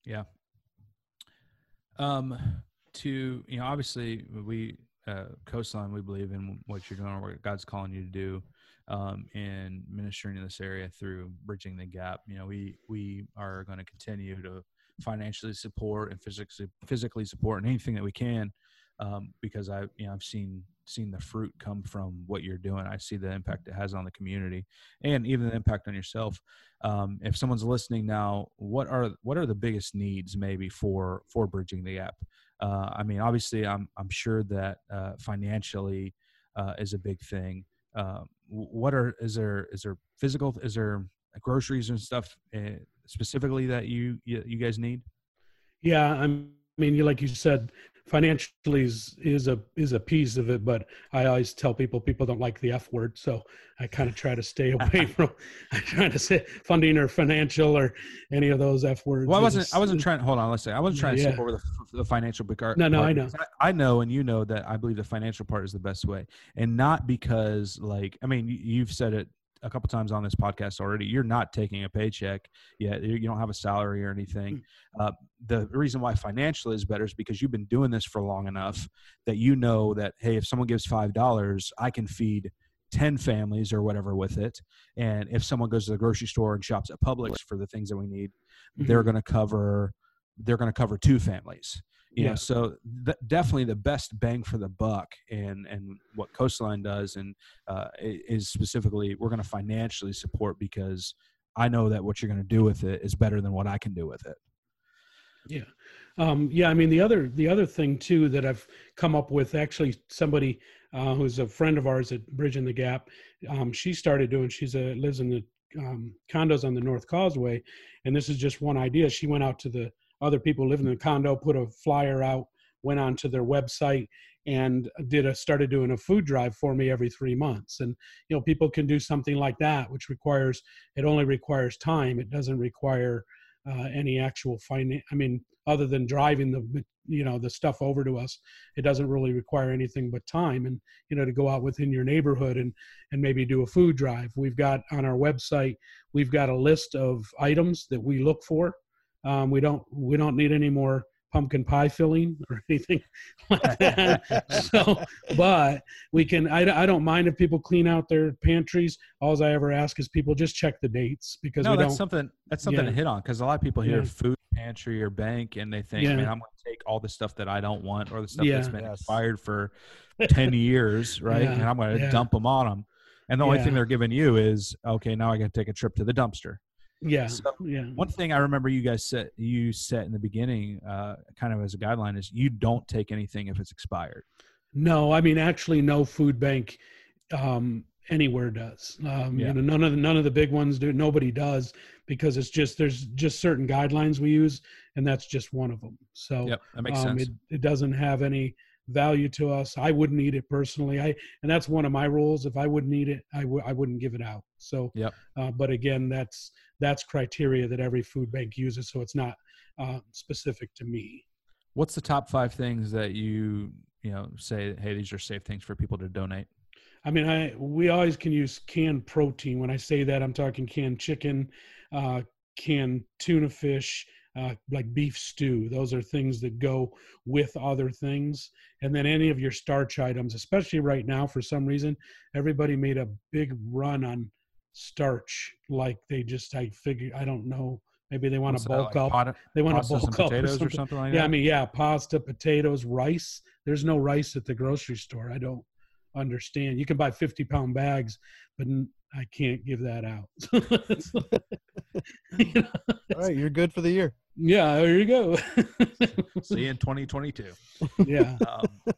Yeah. Um to you know obviously we uh, coastline, we believe in what you're doing, what God's calling you to do, um, in ministering in this area through bridging the gap. You know, we we are going to continue to financially support and physically physically support and anything that we can, um, because I you know I've seen seen the fruit come from what you're doing. I see the impact it has on the community, and even the impact on yourself. Um, if someone's listening now, what are what are the biggest needs maybe for for bridging the gap? Uh, I mean, obviously, I'm I'm sure that uh, financially uh, is a big thing. Um, what are is there is there physical is there groceries and stuff uh, specifically that you you, you guys need? Yeah, I'm, I mean, you like you said, financially is is a is a piece of it, but I always tell people people don't like the F word, so I kind of try to stay *laughs* away from. I try to say funding or financial or any of those F words. Well, I wasn't. I wasn't trying. Hold on. Let's say I wasn't trying to skip over the, the financial part. No, no, I know. I, I, know, and you know that I believe the financial part is the best way, and not because like I mean you've said it a couple times on this podcast already. You're not taking a paycheck yet. You don't have a salary or anything. Hmm. Uh, the reason why financially is better is because you've been doing this for long enough that you know that hey, if someone gives five dollars, I can feed 10 families or whatever with it. And if someone goes to the grocery store and shops at Publix for the things that we need, mm-hmm. they're going to cover they're going to cover two families you yeah. know so th- definitely the best bang for the buck and and what coastline does and uh, is specifically we're going to financially support because i know that what you're going to do with it is better than what i can do with it. Yeah. Um, yeah i mean the other the other thing too that i've come up with actually somebody uh, who's a friend of ours at bridging the gap um, she started doing she's a lives in the um, condos on the north causeway and this is just one idea. She went out to the other people living in the condo put a flyer out went onto their website and did a started doing a food drive for me every three months. And you know people can do something like that which requires it only requires time. It doesn't require uh, any actual finance i mean other than driving the you know the stuff over to us it doesn't really require anything but time and you know to go out within your neighborhood and and maybe do a food drive. We've got on our website we've got a list of items that we look for um, we don't we don't need any more pumpkin pie filling or *laughs* anything like that. so, but we can. I, I don't mind if people clean out their pantries. All I ever ask is people just check the dates because no, we that's don't, something that's something yeah. to hit on because a lot of people hear yeah. food pantry or bank and they think, yeah. man, I'm going to take all the stuff that I don't want or the stuff that's been yes. expired for ten years, *laughs* right? And I'm going to dump them on them. And the only thing they're giving you is, okay, now I got to take a trip to the dumpster. Yeah. So yeah. One thing I remember you guys said you set in the beginning, uh, kind of as a guideline, is you don't take anything if it's expired. No, I mean actually, no food bank um, anywhere does. Um, yeah. You know, none of the, none of the big ones do. Nobody does because it's just there's just certain guidelines we use, and that's just one of them. So yep, that makes um, sense. It, it doesn't have any value to us. I wouldn't eat it personally. I and that's one of my rules. If I wouldn't eat it, I w- I wouldn't give it out. So, yep. Uh, but again, that's that's criteria that every food bank uses. So it's not uh, specific to me. What's the top five things that you you know say? Hey, these are safe things for people to donate. I mean, I we always can use canned protein. When I say that, I'm talking canned chicken, uh, canned tuna fish, uh, like beef stew. Those are things that go with other things. And then any of your starch items, especially right now, for some reason, everybody made a big run on starch. Like they just, I figure, I don't know. Maybe they want to bulk like up. Pot, they want to bulk up potatoes or something. or something like yeah, that. I mean, yeah, pasta, potatoes, rice. There's no rice at the grocery store. I don't understand. You can buy 50 pound bags, but I can't give that out. *laughs* *laughs* you know, All right, you're good for the year. Yeah, there you go. *laughs* See you in 2022. Yeah. Um,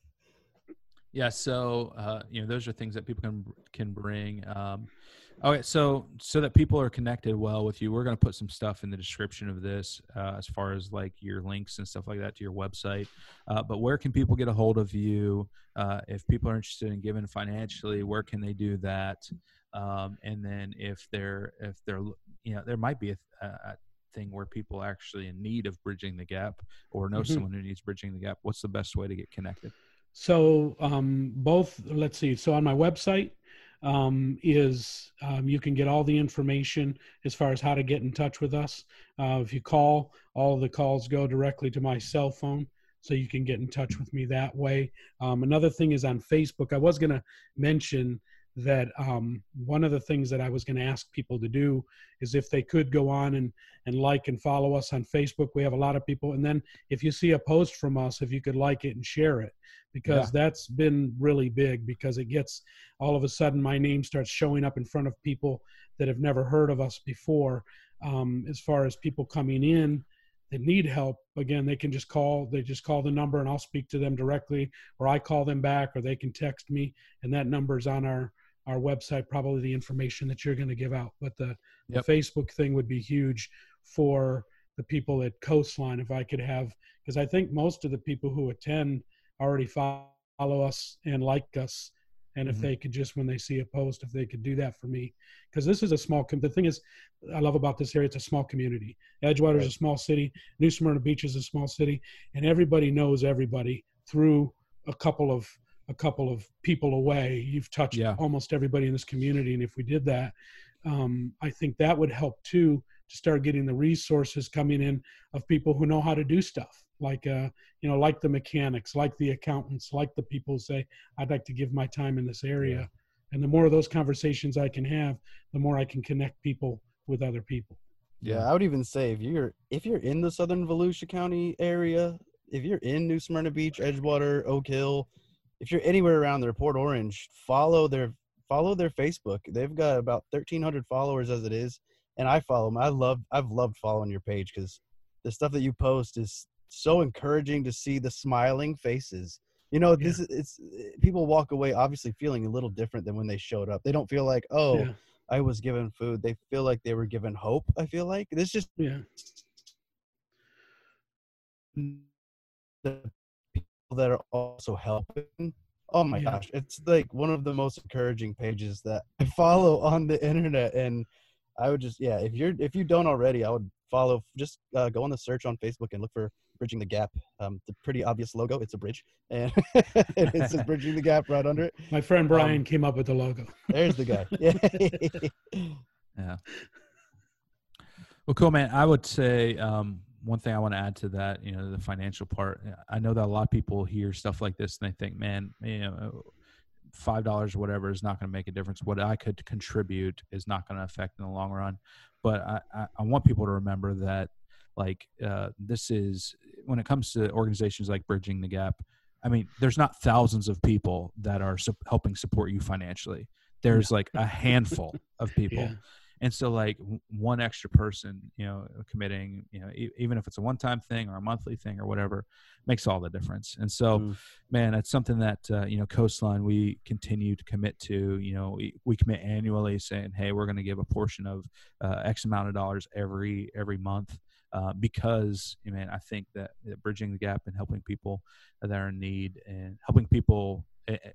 yeah. So uh, you know, those are things that people can can bring. Um, okay, so so that people are connected well with you, we're going to put some stuff in the description of this uh, as far as like your links and stuff like that to your website. Uh, but where can people get a hold of you uh, if people are interested in giving financially? Where can they do that? Um, and then if they're if they're you know there might be a, a thing where people are actually in need of bridging the gap or know mm-hmm. someone who needs bridging the gap what's the best way to get connected so um, both let's see so on my website um, is um, you can get all the information as far as how to get in touch with us. Uh, if you call all the calls go directly to my cell phone so you can get in touch with me that way. Um, another thing is on facebook i was going to mention that um, one of the things that I was going to ask people to do is if they could go on and, and like and follow us on Facebook. We have a lot of people. And then if you see a post from us, if you could like it and share it, because yeah. that's been really big because it gets all of a sudden my name starts showing up in front of people that have never heard of us before. Um, as far as people coming in that need help, again, they can just call, they just call the number and I'll speak to them directly, or I call them back, or they can text me, and that number is on our our website probably the information that you're going to give out but the, yep. the facebook thing would be huge for the people at Coastline if I could have, because I think most of the people who attend already follow us and like us. And if Mhm. they could just, when they see a post, if they could do that for me, because this is a small, com- the thing is, I love about this area, it's a small community. Edgewater is a small city, New Smyrna Beach is a small city, and everybody knows everybody through a couple of a couple of people away. You've touched Yeah. almost everybody in this community, and if we did that, um, I think that would help too to start getting the resources coming in of people who know how to do stuff, like uh, you know, like the mechanics, like the accountants, like the people who say, "I'd like to give my time in this area." And the more of those conversations I can have, the more I can connect people with other people. Yeah, I would even say if you're if you're in the southern Volusia County area, if you're in New Smyrna Beach, Edgewater, Oak Hill, if you're anywhere around the Port Orange, follow their follow their Facebook. They've got about 1,300 followers as it is, and I follow them. I love I've loved following your page because the stuff that you post is so encouraging to see the smiling faces. You know, this is it's eh, people walk away obviously feeling a little different than when they showed up. They don't feel like, oh, Yeah, I was given food. They feel like they were given hope. I feel like this just yeah, the that are also helping. Oh my Yeah. gosh, it's like one of the most encouraging pages that I follow *laughs* on the internet, and I would just yeah, if you're if you don't already, I would follow. Just uh, go on the search on Facebook and look for Bridging the Gap. Um, the pretty obvious logo. It's a bridge, and *laughs* it says *laughs* Bridging the Gap right under it. my friend Brian Um, came up with the logo. There's the guy. Yeah. Yeah. Well, cool, man. I would say um, one thing I want to add to that, you know, the financial part. I know that a lot of people hear stuff like this and they think, man, you know, five dollars or whatever is not going to make a difference. What I could contribute is not going to affect in the long run. But I, I, I want people to remember that, like, uh, this is when it comes to organizations like Bridging the Gap. I mean, there's not thousands of people that are sup- helping support you financially. There's like a handful of *laughs* people Yeah. And so like one extra person you know committing you know e- even if it's a one time thing or a monthly thing or whatever makes all the difference and so Mm. man it's something that uh, you know coastline we continue to commit to you know we, we commit annually saying hey we're going to give a portion of uh, x amount of dollars every every month uh, because I mean I think that, that bridging the gap and helping people that are in need and helping people eh, eh,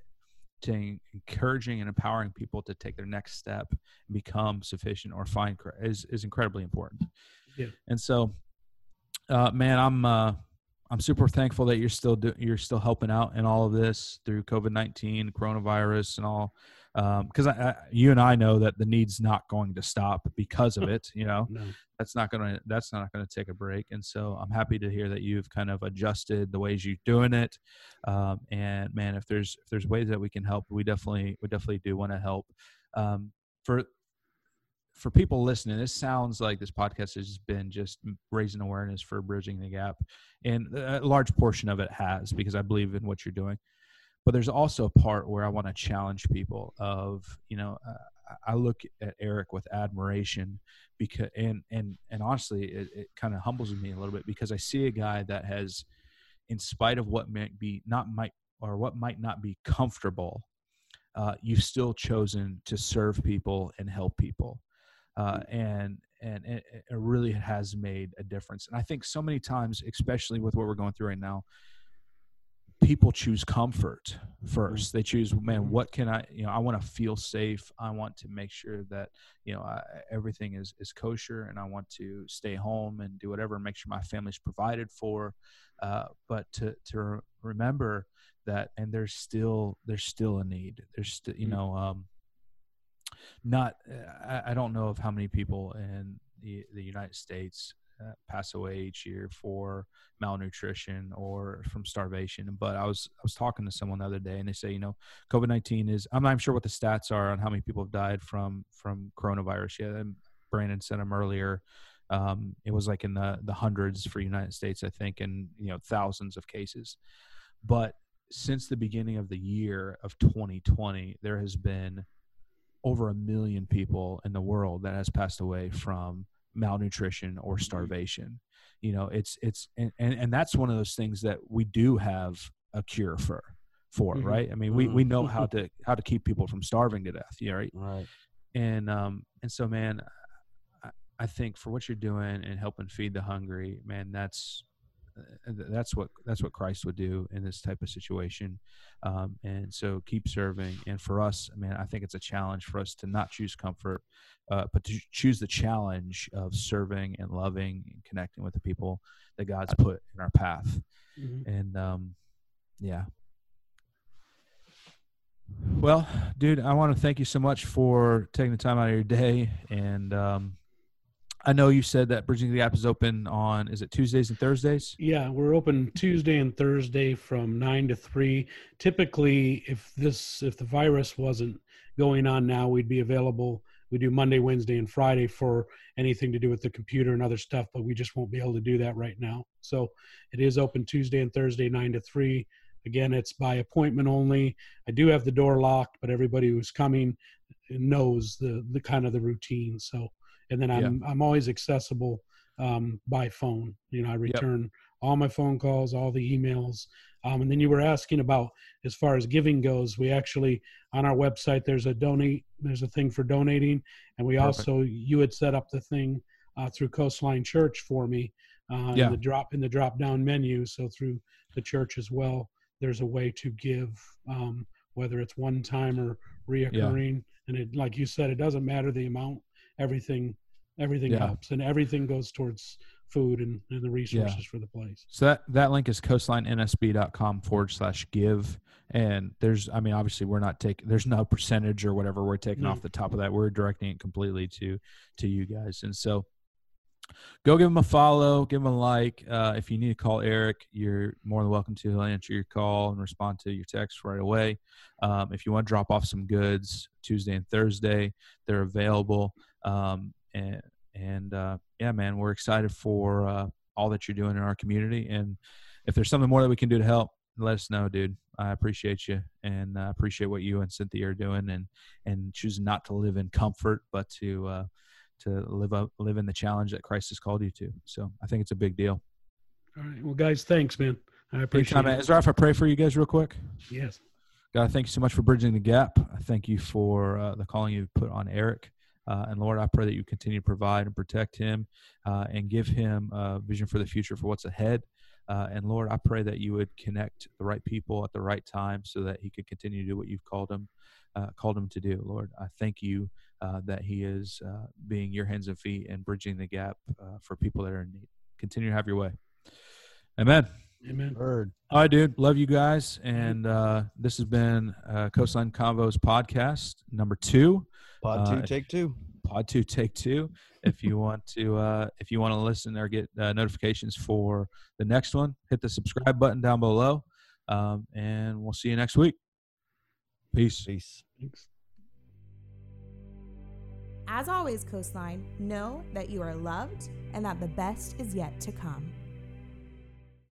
to encouraging and empowering people to take their next step and become sufficient or find is is incredibly important. Yeah. And so, uh, man, I'm uh, I'm super thankful that you're still do- you're still helping out in all of this through COVID nineteen, coronavirus, and all. Because I, I, you and I know that the need's not going to stop because of *laughs* it. You know, No. that's not gonna that's not gonna take a break and so i'm happy to hear that you've kind of adjusted the ways you're doing it um, and man if there's if there's ways that we can help we definitely we definitely do want to help um, for for people listening this sounds like this podcast has been just raising awareness for bridging the gap and a large portion of it has because i believe in what you're doing but there's also a part where i want to challenge people of you know uh, I look at Eric with admiration because and and and honestly it, it kind of humbles me a little bit because I see a guy that has in spite of what might be not might or what might not be comfortable uh, you've still chosen to serve people and help people. Uh, and and it, it really has made a difference. And I think so many times especially with what we're going through right now people choose comfort first. They choose man what can i you know i want to feel safe. I want to make sure that you know I, everything is is kosher and i want to stay home and do whatever and make sure my family's provided for. Uh, but to to remember that and there's still there's still a need. There's still you Mm. know um not I, I don't know of how many people in the the united states uh, pass away each year for malnutrition or from starvation. But I was I was talking to someone the other day, and they say, you know, COVID nineteen is. I'm not sure what the stats are on how many people have died from from coronavirus yet. And Brandon sent them earlier. Um, it was like in the the hundreds for United States, I think, and you know thousands of cases. But since the beginning of the year of 2020, there has been over a million people in the world that has passed away from malnutrition or starvation you know it's it's and, and and that's one of those things that we do have a cure for for Mhm. right i mean we we know how to how to keep people from starving to death yeah right right. and um and so man I, I think for what you're doing and helping feed the hungry, man, that's that's what that's what Christ would do in this type of situation. Um, and so keep serving. And for us, I mean, I think it's a challenge for us to not choose comfort, uh, but to choose the challenge of serving and loving and connecting with the people that God's put in our path. Mm-hmm. And um, yeah. Well, dude, I want to thank you so much for taking the time out of your day and um, I know you said that Bridging the Gap is open on is it Tuesdays and Thursdays? Yeah, we're open Tuesday and Thursday from nine to three. Typically, if this if the virus wasn't going on now, we'd be available. We do Monday, Wednesday, and Friday for anything to do with the computer and other stuff, but we just won't be able to do that right now. So it is open Tuesday and Thursday, nine to three. Again, it's by appointment only. I do have the door locked, but everybody who's coming knows the the kind of the routine. So and then I'm yeah. I'm always accessible um, by phone. You know, I return yep. all my phone calls, all the emails. Um, and then you were asking about as far as giving goes. We actually on our website there's a donate there's a thing for donating, and we Perfect. also you had set up the thing uh, through Coastline Church for me uh, yeah. in the drop in the drop down menu. So through the church as well, there's a way to give, um, whether it's one time or reoccurring. Yeah. And it, like you said, it doesn't matter the amount everything everything yeah. helps and everything goes towards food and, and the resources yeah. for the place. So that that link is coastlinensb.com forward slash give. And there's i mean obviously we're not taking there's no percentage or whatever we're taking off the top of that. We're directing it completely to to you guys. And so go give him a follow give him a like. Uh, if you need to call eric you're more than welcome to. He'll answer your call and respond to your text right away. Um, if you want to drop off some goods tuesday and thursday they're available um, and and uh, yeah, man, we're excited for uh, all that you're doing in our community. And if there's something more that we can do to help, let us know, dude. I appreciate you and uh, appreciate what you and Cynthia are doing, and and choosing not to live in comfort, but to uh, to live up live in the challenge that Christ has called you to. So I think it's a big deal. All right, well, guys, thanks, man. I appreciate Anytime, it. Is there if I pray for you guys real quick? Yes. God, thank you so much for bridging the gap. I thank you for uh, the calling you put on Eric. Uh, and Lord, I pray that you continue to provide and protect him uh, and give him a vision for the future for what's ahead. Uh, and Lord, I pray that you would connect the right people at the right time so that he could continue to do what you've called him, uh, called him to do. Lord, I thank you uh, that he is uh, being your hands and feet and bridging the gap for people that are in need. Continue to have your way. Amen. Amen. Bird. All right, dude. Love you guys. And this has been Coastline Convos podcast number two. Pod two, uh, take two. Pod two, take two. if you want to, uh, if you want to listen or get uh, notifications for the next one, hit the subscribe button down below, um, and we'll see you next week. Peace. Peace. Thanks. As always, Coastline, know that you are loved and that the best is yet to come.